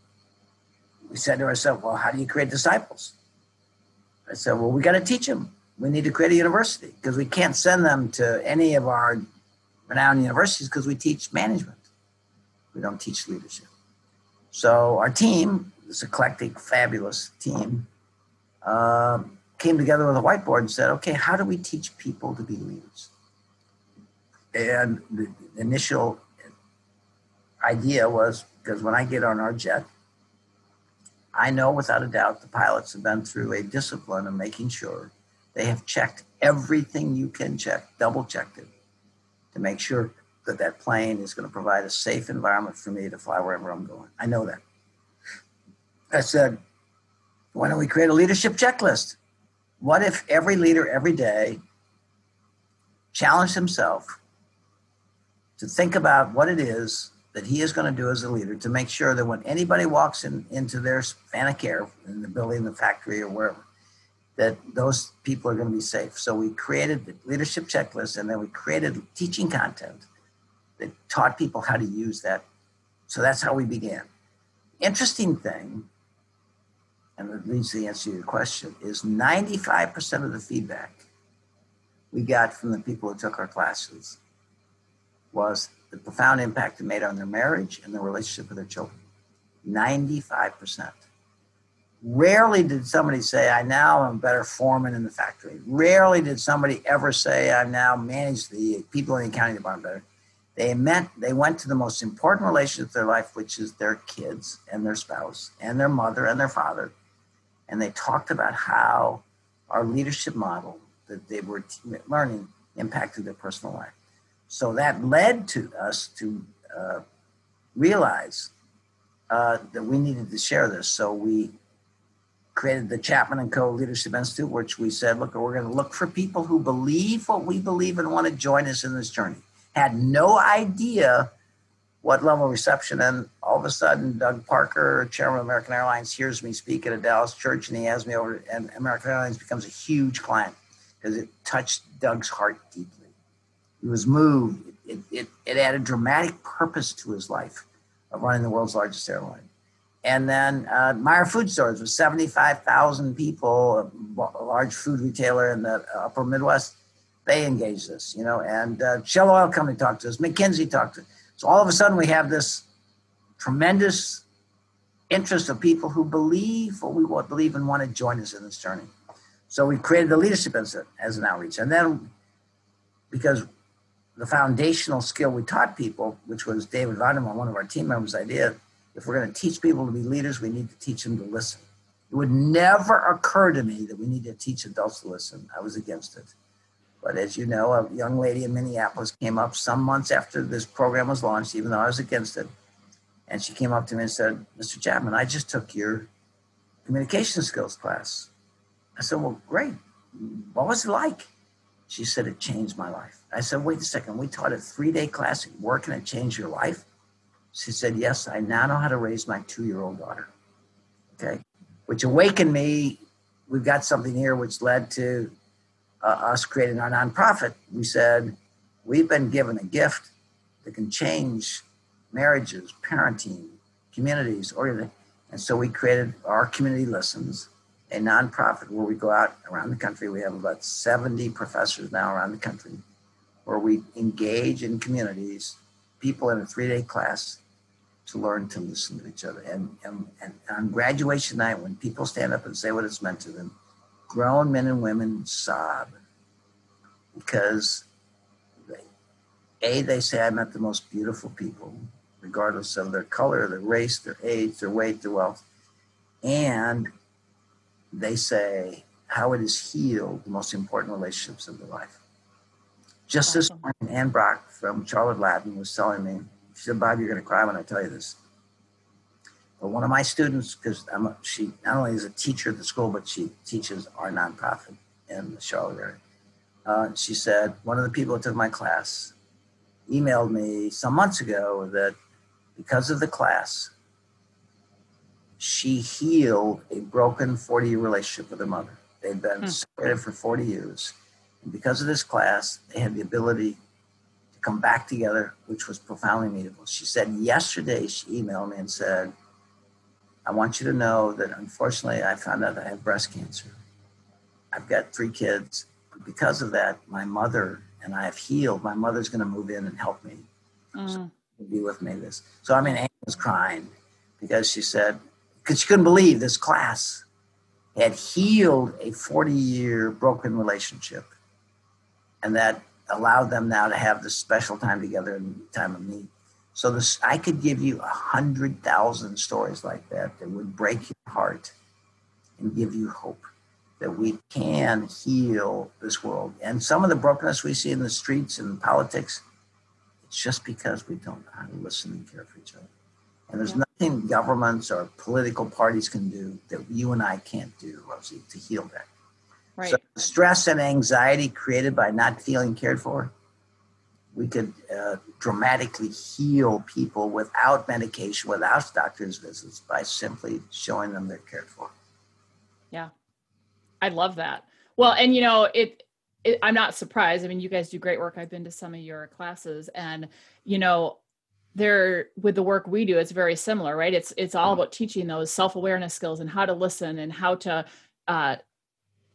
we said to ourselves, well, how do you create disciples? I said, well, we got to teach them. We need to create a university because we can't send them to any of our renowned universities because we teach management. We don't teach leadership. So our team, this eclectic, fabulous team, uh, came together with a whiteboard and said, okay, how do we teach people to be leaders? And the initial idea was because when I get on our jet, I know without a doubt the pilots have been through a discipline of making sure they have checked everything you can check, double checked it to make sure that that plane is going to provide a safe environment for me to fly wherever I'm going. I know that. I said, why don't we create a leadership checklist? What if every leader every day challenged himself to think about what it is that he is going to do as a leader to make sure that when anybody walks in into their span of care in the building, the factory, or wherever, that those people are going to be safe. So we created the leadership checklist, and then we created teaching content that taught people how to use that. So that's how we began. Interesting thing, and it leads to the answer to your question, is 95% of the feedback we got from the people who took our classes was the profound impact it made on their marriage and their relationship with their children. 95%. Rarely did somebody say, I now am a better foreman in the factory. Rarely did somebody ever say, I now manage the people in the accounting department better. they meant they went to the most important relationship of their life which is their kids and their spouse and their mother and their father and they talked about how our leadership model that they were learning impacted their personal life so that led to us to uh, realize uh, that we needed to share this so we created the chapman and co leadership institute which we said look we're going to look for people who believe what we believe and want to join us in this journey had no idea what level of reception. And all of a sudden, Doug Parker, chairman of American Airlines, hears me speak at a Dallas church and he has me over, and American Airlines becomes a huge client because it touched Doug's heart deeply. He was moved. It, it, it added dramatic purpose to his life of running the world's largest airline. And then uh, Meijer Food Stores with 75,000 people, a large food retailer in the upper Midwest they engage us, you know, and uh, Shell Oil Company talked to us, McKinsey talked to us. So all of a sudden we have this tremendous interest of people who believe what we believe and want to join us in this journey. So we created the Leadership Institute as an outreach. And then because the foundational skill we taught people, which was David Vandermeer, one of our team members' idea, if we're going to teach people to be leaders, we need to teach them to listen. It would never occur to me that we need to teach adults to listen. I was against it. But as you know, a young lady in Minneapolis came up some months after this program was launched, even though I was against it. And she came up to me and said, Mr. Chapman, I just took your communication skills class. I said, Well, great. What was it like? She said, It changed my life. I said, Wait a second. We taught a three day class at work and it changed your life? She said, Yes, I now know how to raise my two year old daughter. Okay. Which awakened me. We've got something here which led to uh, us creating our nonprofit, we said, we've been given a gift that can change marriages, parenting, communities, or and so we created our community listens, a nonprofit where we go out around the country. We have about 70 professors now around the country where we engage in communities, people in a three-day class to learn to listen to each other. And, and, and on graduation night, when people stand up and say what it's meant to them, grown men and women sob because they, a they say I met the most beautiful people, regardless of their color, their race, their age, their weight, their wealth, and they say how it has healed the most important relationships of their life. Just awesome. this morning, Ann Brock from Charlotte Latin was telling me, she said, Bob, you're going to cry when I tell you this. But one of my students, because she not only is a teacher at the school, but she teaches our nonprofit in the Charlotte area. Uh, she said, one of the people who took my class emailed me some months ago that because of the class, she healed a broken 40 year relationship with her mother. They'd been hmm. separated for 40 years. And because of this class, they had the ability come back together, which was profoundly meaningful. She said, yesterday, she emailed me and said, I want you to know that unfortunately I found out I have breast cancer. I've got three kids. Because of that, my mother and I have healed. My mother's going to move in and help me. Mm. So be with me this. So I mean, Anne was crying because she said, because she couldn't believe this class had healed a 40 year broken relationship. And that allowed them now to have this special time together in time of need. So this, I could give you a hundred thousand stories like that that would break your heart and give you hope that we can heal this world. And some of the brokenness we see in the streets and politics, it's just because we don't know how to listen and care for each other. And there's yeah. nothing governments or political parties can do that you and I can't do, Rosie, to heal that. Right. So stress and anxiety created by not feeling cared for, we could uh, dramatically heal people without medication, without doctor's visits, by simply showing them they're cared for. Yeah, I love that. Well, and you know, it, it, I'm not surprised. I mean, you guys do great work. I've been to some of your classes, and you know, there with the work we do, it's very similar, right? It's it's all about teaching those self awareness skills and how to listen and how to uh,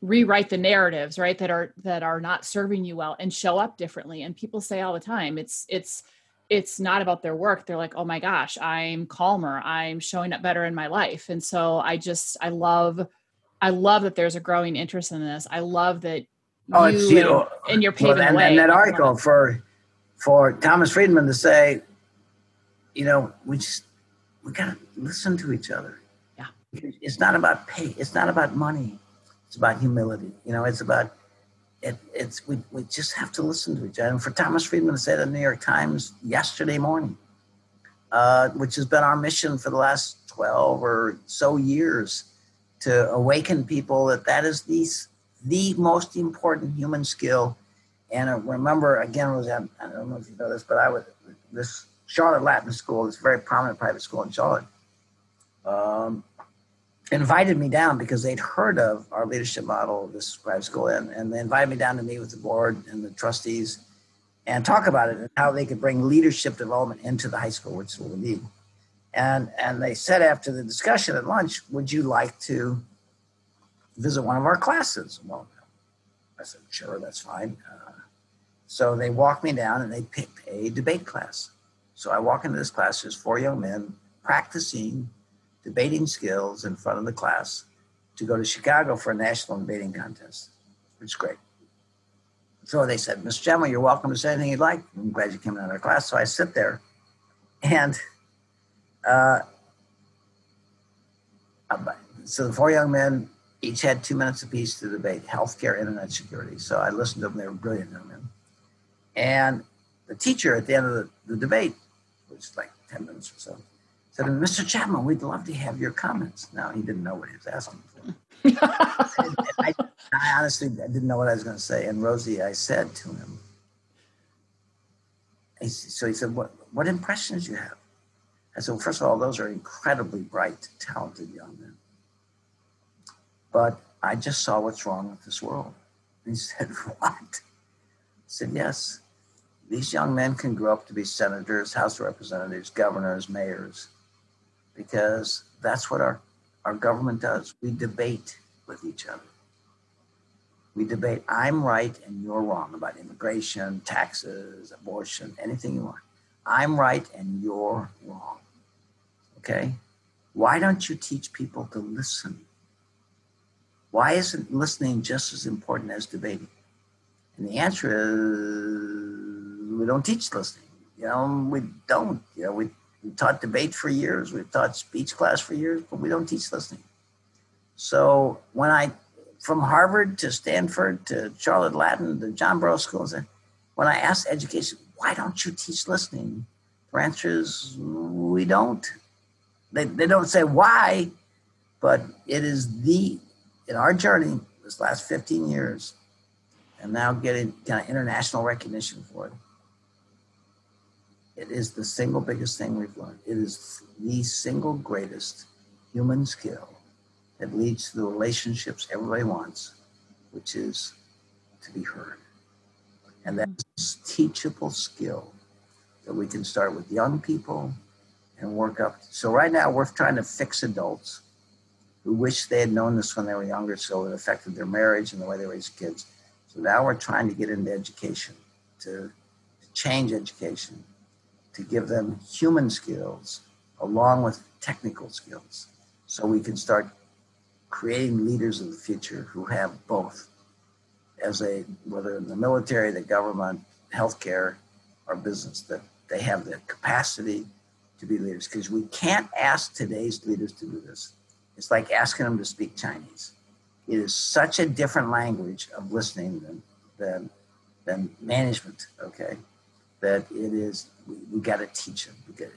rewrite the narratives right that are that are not serving you well and show up differently and people say all the time it's it's it's not about their work they're like oh my gosh i'm calmer i'm showing up better in my life and so i just i love i love that there's a growing interest in this i love that oh, you, it's, oh, you and, and you're paving well, and, way and that article for for Thomas Friedman to say, you know, we just we gotta listen to each other. Yeah. It's not about pay. It's not about money. It's about humility. You know, it's about it, it's we, we just have to listen to each other. And for Thomas Friedman to say the New York Times yesterday morning, uh, which has been our mission for the last 12 or so years to awaken people that that is the, the most important human skill. And uh, remember, again, was I don't know if you know this, but I was this Charlotte Latin School, this very prominent private school in Charlotte, um, invited me down because they'd heard of our leadership model, this private school, and, and they invited me down to meet with the board and the trustees and talk about it and how they could bring leadership development into the high school, which we need. And, and they said after the discussion at lunch, would you like to visit one of our classes? Well, I said, sure, that's fine. Uh, so they walked me down and they picked a debate class. So I walk into this class, there's four young men practicing debating skills in front of the class to go to Chicago for a national debating contest, which is great. So they said, Mr. Chapman, you're welcome to say anything you'd like. I'm glad you came to our class. So I sit there and uh, so the four young men each had two minutes apiece to debate healthcare, internet security. So I listened to them. They were brilliant young men. And the teacher at the end of the, the debate, which was like 10 minutes or so, said, Mr. Chapman, we'd love to have your comments. Now, he didn't know what he was asking for. I, I, honestly I didn't know what I was going to say. And Rosie, I said to him, he, so he said, what, what impressions you have? I said, well, first of all, those are incredibly bright, talented young men. But I just saw what's wrong with this world. And he said, what? I said, yes. These young men can grow up to be senators, House of Representatives, governors, mayors because that's what our, our government does. We debate with each other. We debate, I'm right and you're wrong about immigration, taxes, abortion, anything you want. I'm right and you're wrong. Okay? Why don't you teach people to listen? Why isn't listening just as important as debating? And the answer is we don't teach listening. You know, we don't. You know, we we taught debate for years. We've taught speech class for years, but we don't teach listening. So when I, from Harvard to Stanford to Charlotte Latin to John Burroughs schools, when I asked education, why don't you teach listening? The answer is we don't. They, they don't say why, but it is the, in our journey, this last 15 years, and now getting kind of international recognition for it it is the single biggest thing we've learned. It is the single greatest human skill that leads to the relationships everybody wants, which is to be heard. And that's teachable skill that we can start with young people and work up. So right now we're trying to fix adults who wish they had known this when they were younger, so it affected their marriage and the way they raised kids. So now we're trying to get into education to, to change education to give them human skills along with technical skills. So we can start creating leaders of the future who have both as a whether in the military the government healthcare or business that they have the capacity to be leaders. Because we can't ask today's leaders to do this. It's like asking them to speak chinese. It is such a different language of listening than than, than management okay that it is we, we got to teach them. Got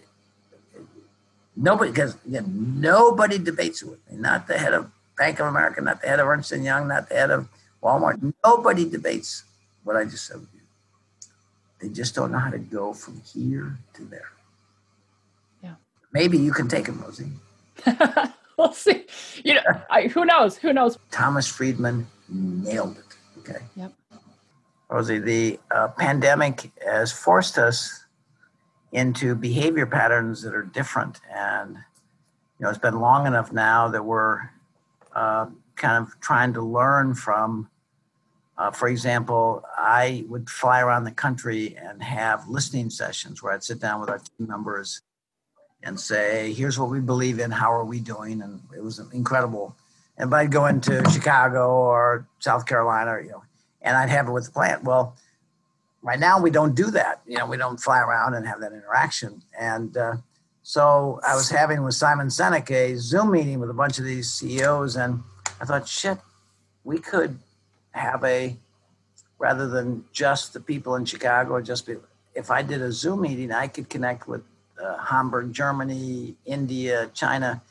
nobody because again nobody debates with me. Not the head of Bank of America, not the head of Ernst and Young, not the head of Walmart. Nobody debates what I just said with you. They just don't know how to go from here to there. Yeah. Maybe you can take them, Rosie. we'll see. You know, I, who knows? Who knows? Thomas Friedman nailed it. Okay. Yep. Rosie, the uh, pandemic has forced us into behavior patterns that are different. And, you know, it's been long enough now that we're uh, kind of trying to learn from, uh, for example, I would fly around the country and have listening sessions where I'd sit down with our team members and say, here's what we believe in, how are we doing? And it was incredible. And I'd go into Chicago or South Carolina, you know, and I'd have it with the plant. Well, right now we don't do that. You know, we don't fly around and have that interaction. And uh, so I was having with Simon Sinek a Zoom meeting with a bunch of these CEOs, and I thought, shit, we could have a rather than just the people in Chicago, just be, if I did a Zoom meeting, I could connect with uh, Hamburg, Germany, India, China.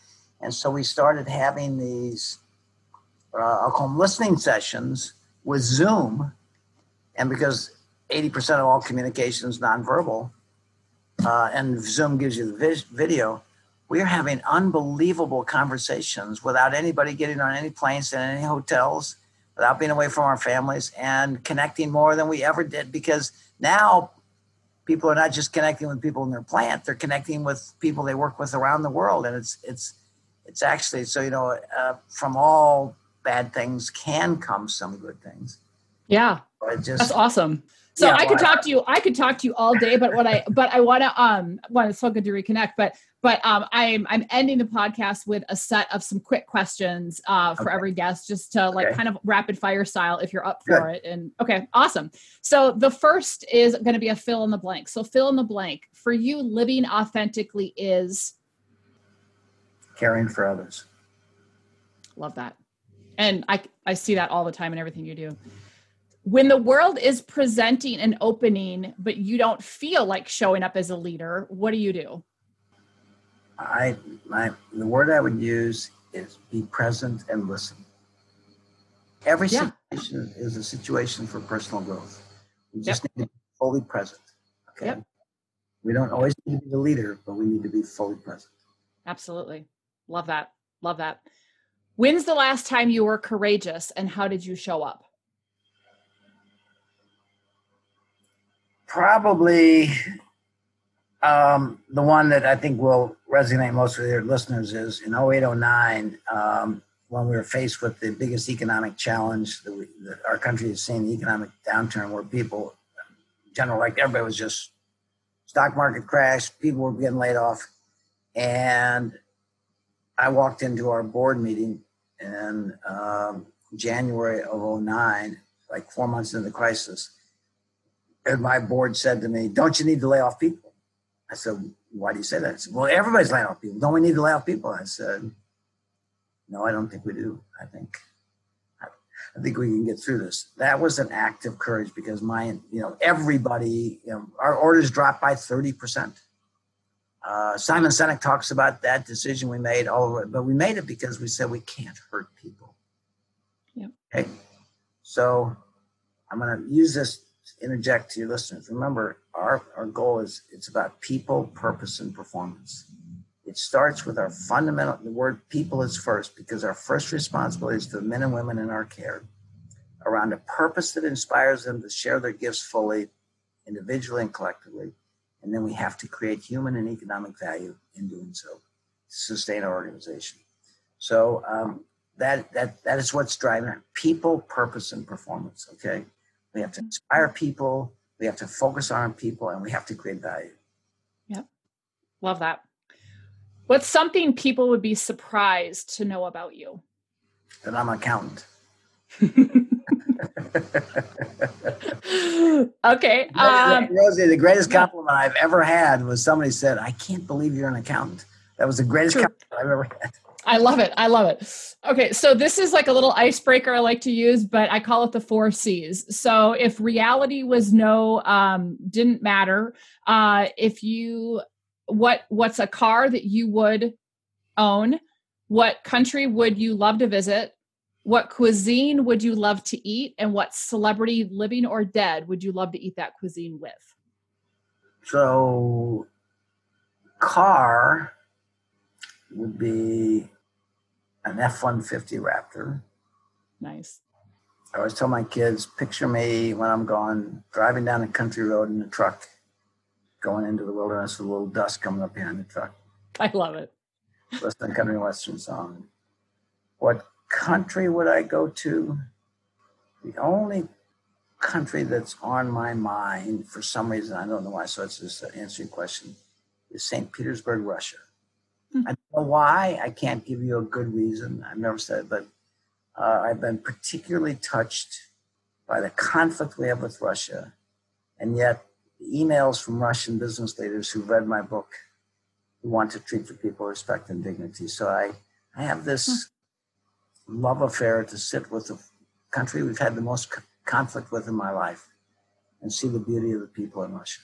And so we started having these, uh, I'll call them listening sessions with Zoom. And because 80% of all communication is nonverbal, uh, and Zoom gives you the vis- video, we're having unbelievable conversations without anybody getting on any planes and any hotels without being away from our families and connecting more than we ever did because now people are not just connecting with people in their plant they're connecting with people they work with around the world and it's it's it's actually so you know uh, from all bad things can come some good things yeah just, that's awesome so yeah, I could talk to you. I could talk to you all day, but what I but I want to um want it's so good to reconnect. But but um I'm I'm ending the podcast with a set of some quick questions uh for okay. every guest, just to like okay. kind of rapid fire style if you're up for good. it. And okay, awesome. So the first is going to be a fill in the blank. So fill in the blank for you. Living authentically is caring for others. Love that, and I I see that all the time in everything you do. When the world is presenting an opening but you don't feel like showing up as a leader what do you do? I my the word i would use is be present and listen. Every yeah. situation is a situation for personal growth. We just yep. need to be fully present okay? Yep. we don't always need to be the leader but we need to be fully present. Absolutely. Love that. Love that when's the last time you were courageous and how did you show up probably um, the one that I think will resonate most with your listeners is in 0809, um, when we were faced with the biggest economic challenge that, we, that our country has seen, the economic downturn, where people, general, like everybody was just stock market crash, people were getting laid off. And I walked into our board meeting in um, January of 09, like four months into the crisis and my board said to me, Don't you need to lay off people? I said, Why do you say that? Said, Well, everybody's laying off people. Don't we need to lay off people? I said, No, I don't think we do. I think I think we can get through this. That was an act of courage because my, you know, everybody, you know, our orders dropped by 30%. Uh, Simon Sinek talks about that decision we made all over, but we made it because we said we can't hurt people. Yep. Okay. So I'm going to use this to interject to your listeners. Remember, our, our goal is it's about people, purpose, and performance. It starts with our fundamental, the word people is first because our first responsibility is to the men and women in our care around a purpose that inspires them to share their gifts fully, individually and collectively. And then we have to create human and economic value in doing so to sustain our organization. So um, that that that is what's driving our people, purpose, and performance. Okay. We have to inspire people. We have to focus on people and we have to create value. Yep. Love that. What's something people would be surprised to know about you? That I'm an accountant. okay. Um, Rosie, the greatest compliment I've ever had was somebody said, I can't believe you're an accountant. That was the greatest true. compliment I've ever had. I love it. I love it. Okay, so this is like a little icebreaker I like to use, but I call it the four C's. So if reality was no, um, didn't matter. Uh, if you, what, what's a car that you would own? What country would you love to visit? What cuisine would you love to eat? And what celebrity, living or dead, would you love to eat that cuisine with? So, car would be an F 150 Raptor. Nice. I always tell my kids, picture me when I'm gone driving down a country road in a truck, going into the wilderness with a little dust coming up behind the truck. I love it. Listen to country western song. What country would I go to? The only country that's on my mind for some reason, I don't know why, so it's just to answer question, is St. Petersburg, Russia. Hmm. I don't know why. I can't give you a good reason. I've never said it, but uh, I've been particularly touched by the conflict we have with Russia And yet, emails from Russian business leaders who read my book who want to treat the people with respect and dignity. So I, I have this hmm. Love affair to sit with the country we've had the most conflict with in my life and see the beauty of the people in Russia.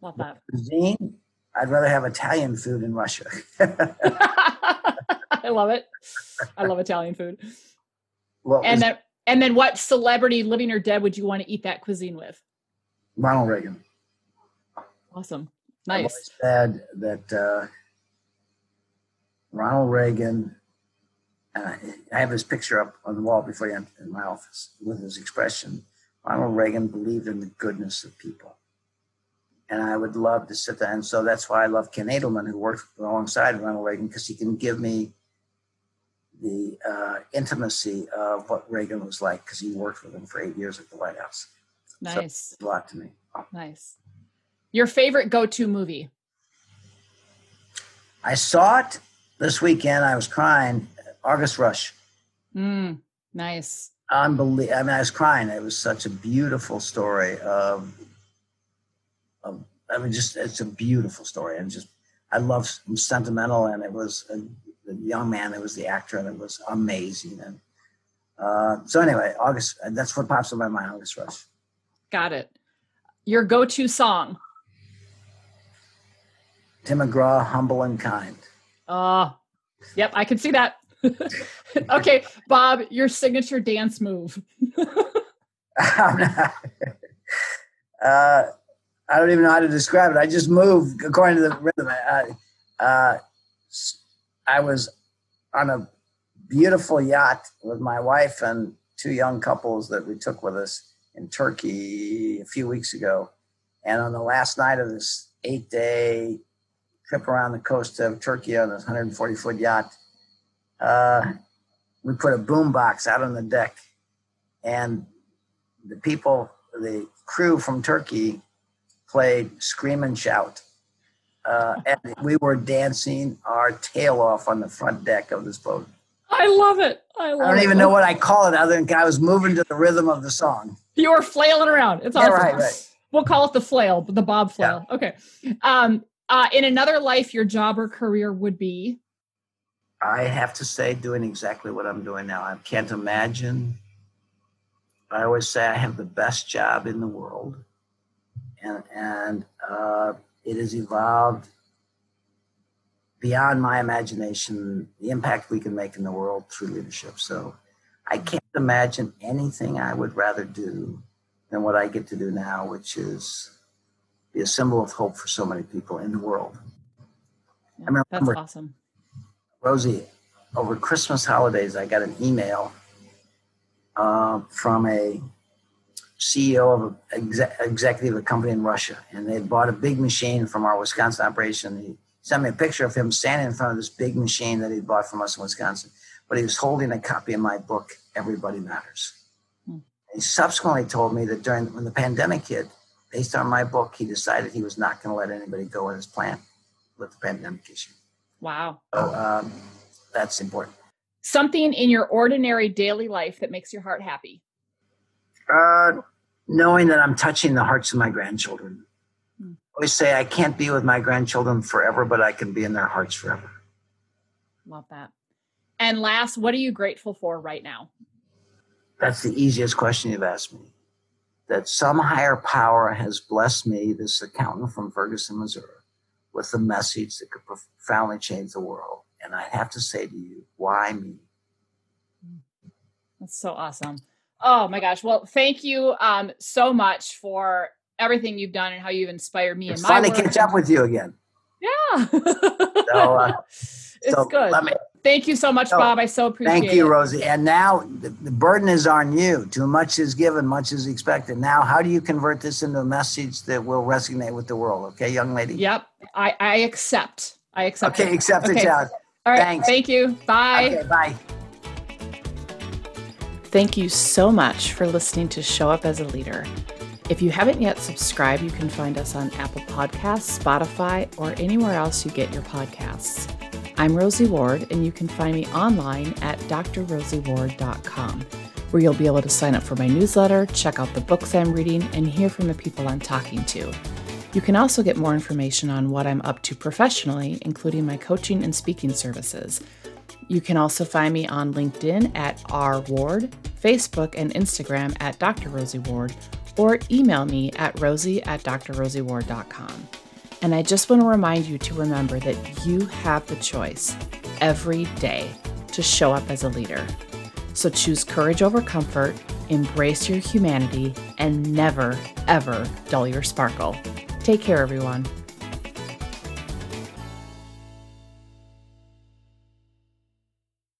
Love that. Cuisine, I'd rather have Italian food in Russia. I love it. I love Italian food. Well, and then, and then, what celebrity, living or dead, would you want to eat that cuisine with? Ronald Reagan. Awesome. Nice. I've said that uh, Ronald Reagan. Uh, I have his picture up on the wall before you enter in my office with his expression. Ronald Reagan believed in the goodness of people and I would love to sit there. And so that's why I love Ken Adelman, who worked alongside Ronald Reagan, because he can give me the uh, intimacy of what Reagan was like, because he worked with him for eight years at the White House. Nice. So a lot to me. Nice. Your favorite go-to movie? I saw it this weekend. I was crying. August Rush. Mm, nice. Unbelievable. I mean, I was crying. It was such a beautiful story of of, I mean, just it's a beautiful story, and just I love I'm sentimental, and it was a, the young man that was the actor, and it was amazing. And uh, so anyway, August. That's what pops in my mind. August Rush. Got it. Your go-to song. Tim McGraw, humble and kind. Oh, yep, I can see that. Okay, Bob, your signature dance move. uh, I don't even know how to describe it. I just move according to the rhythm. Uh, uh, I was on a beautiful yacht with my wife and two young couples that we took with us in Turkey a few weeks ago. And on the last night of this eight day trip around the coast of Turkey on this 140 foot yacht, uh, we put a boom box out on the deck. And the people, the crew from Turkey played Scream and Shout. Uh, and we were dancing our tail off on the front deck of this boat. I love it. I, love I don't it. even know what I call it other than I was moving to the rhythm of the song. You were flailing around. It's awesome. Yeah, right, right. We'll call it the flail, the bob flail. Yeah. Okay. Um, uh, in another life, your job or career would be? I have to say, doing exactly what I'm doing now. I can't imagine. I always say I have the best job in the world and and uh, it has evolved beyond my imagination. The impact we can make in the world through leadership. So I can't imagine anything I would rather do than what I get to do now, which is be a symbol of hope for so many people in the world. Yeah, I remember, that's awesome. Rosie, over Christmas holidays, I got an email uh, from a CEO of an exec- executive of a company in Russia, and they bought a big machine from our Wisconsin operation. He sent me a picture of him standing in front of this big machine that he bought from us in Wisconsin, but he was holding a copy of my book, Everybody Matters. Hmm. He subsequently told me that during when the pandemic hit, based on my book, he decided he was not going to let anybody go in his plant with the pandemic issue. Wow. So um, that's important. Something in your ordinary daily life that makes your heart happy. Uh, knowing that I'm touching the hearts of my grandchildren. Mm. I always say I can't be with my grandchildren forever, but I can be in their hearts forever. Love that. And last, what are you grateful for right now? That's the easiest question you've asked me. That some higher power has blessed me, this accountant from Ferguson, Missouri, with a message that could profoundly change the world. And I have to say to you, why me? That's so awesome. Oh my gosh. Well, thank you um, so much for everything you've done and how you've inspired me. It's in my fun to catch up with you again. Yeah. so, uh, it's so good. Me, thank you so much, so, Bob. I so appreciate it. Thank you, Rosie. And now the, the burden is on you. Too much is given, much is expected. Now, how do you convert this into a message that will resonate with the world? Okay, young lady. Yep. I, I accept. I accept. Okay, it. accept okay. the challenge. All right. Thanks. Thank you. Bye. Okay, bye. Thank you so much for listening to Show Up as a Leader. If you haven't yet subscribed, you can find us on Apple Podcasts, Spotify, or anywhere else you get your podcasts. I'm Rosie Ward, and you can find me online at drrosieward.com. where you'll be able to sign up for my newsletter, check out the books I'm reading, and hear from the people I'm talking to. You can also get more information on what I'm up to professionally, including my coaching and speaking services. You can also find me on LinkedIn at R Ward, Facebook and Instagram at Dr. Rosie Ward, or email me at rosie at drrosieward.com. And I just want to remind you to remember that you have the choice every day to show up as a leader. So choose courage over comfort, embrace your humanity, and never, ever dull your sparkle. Take care, everyone.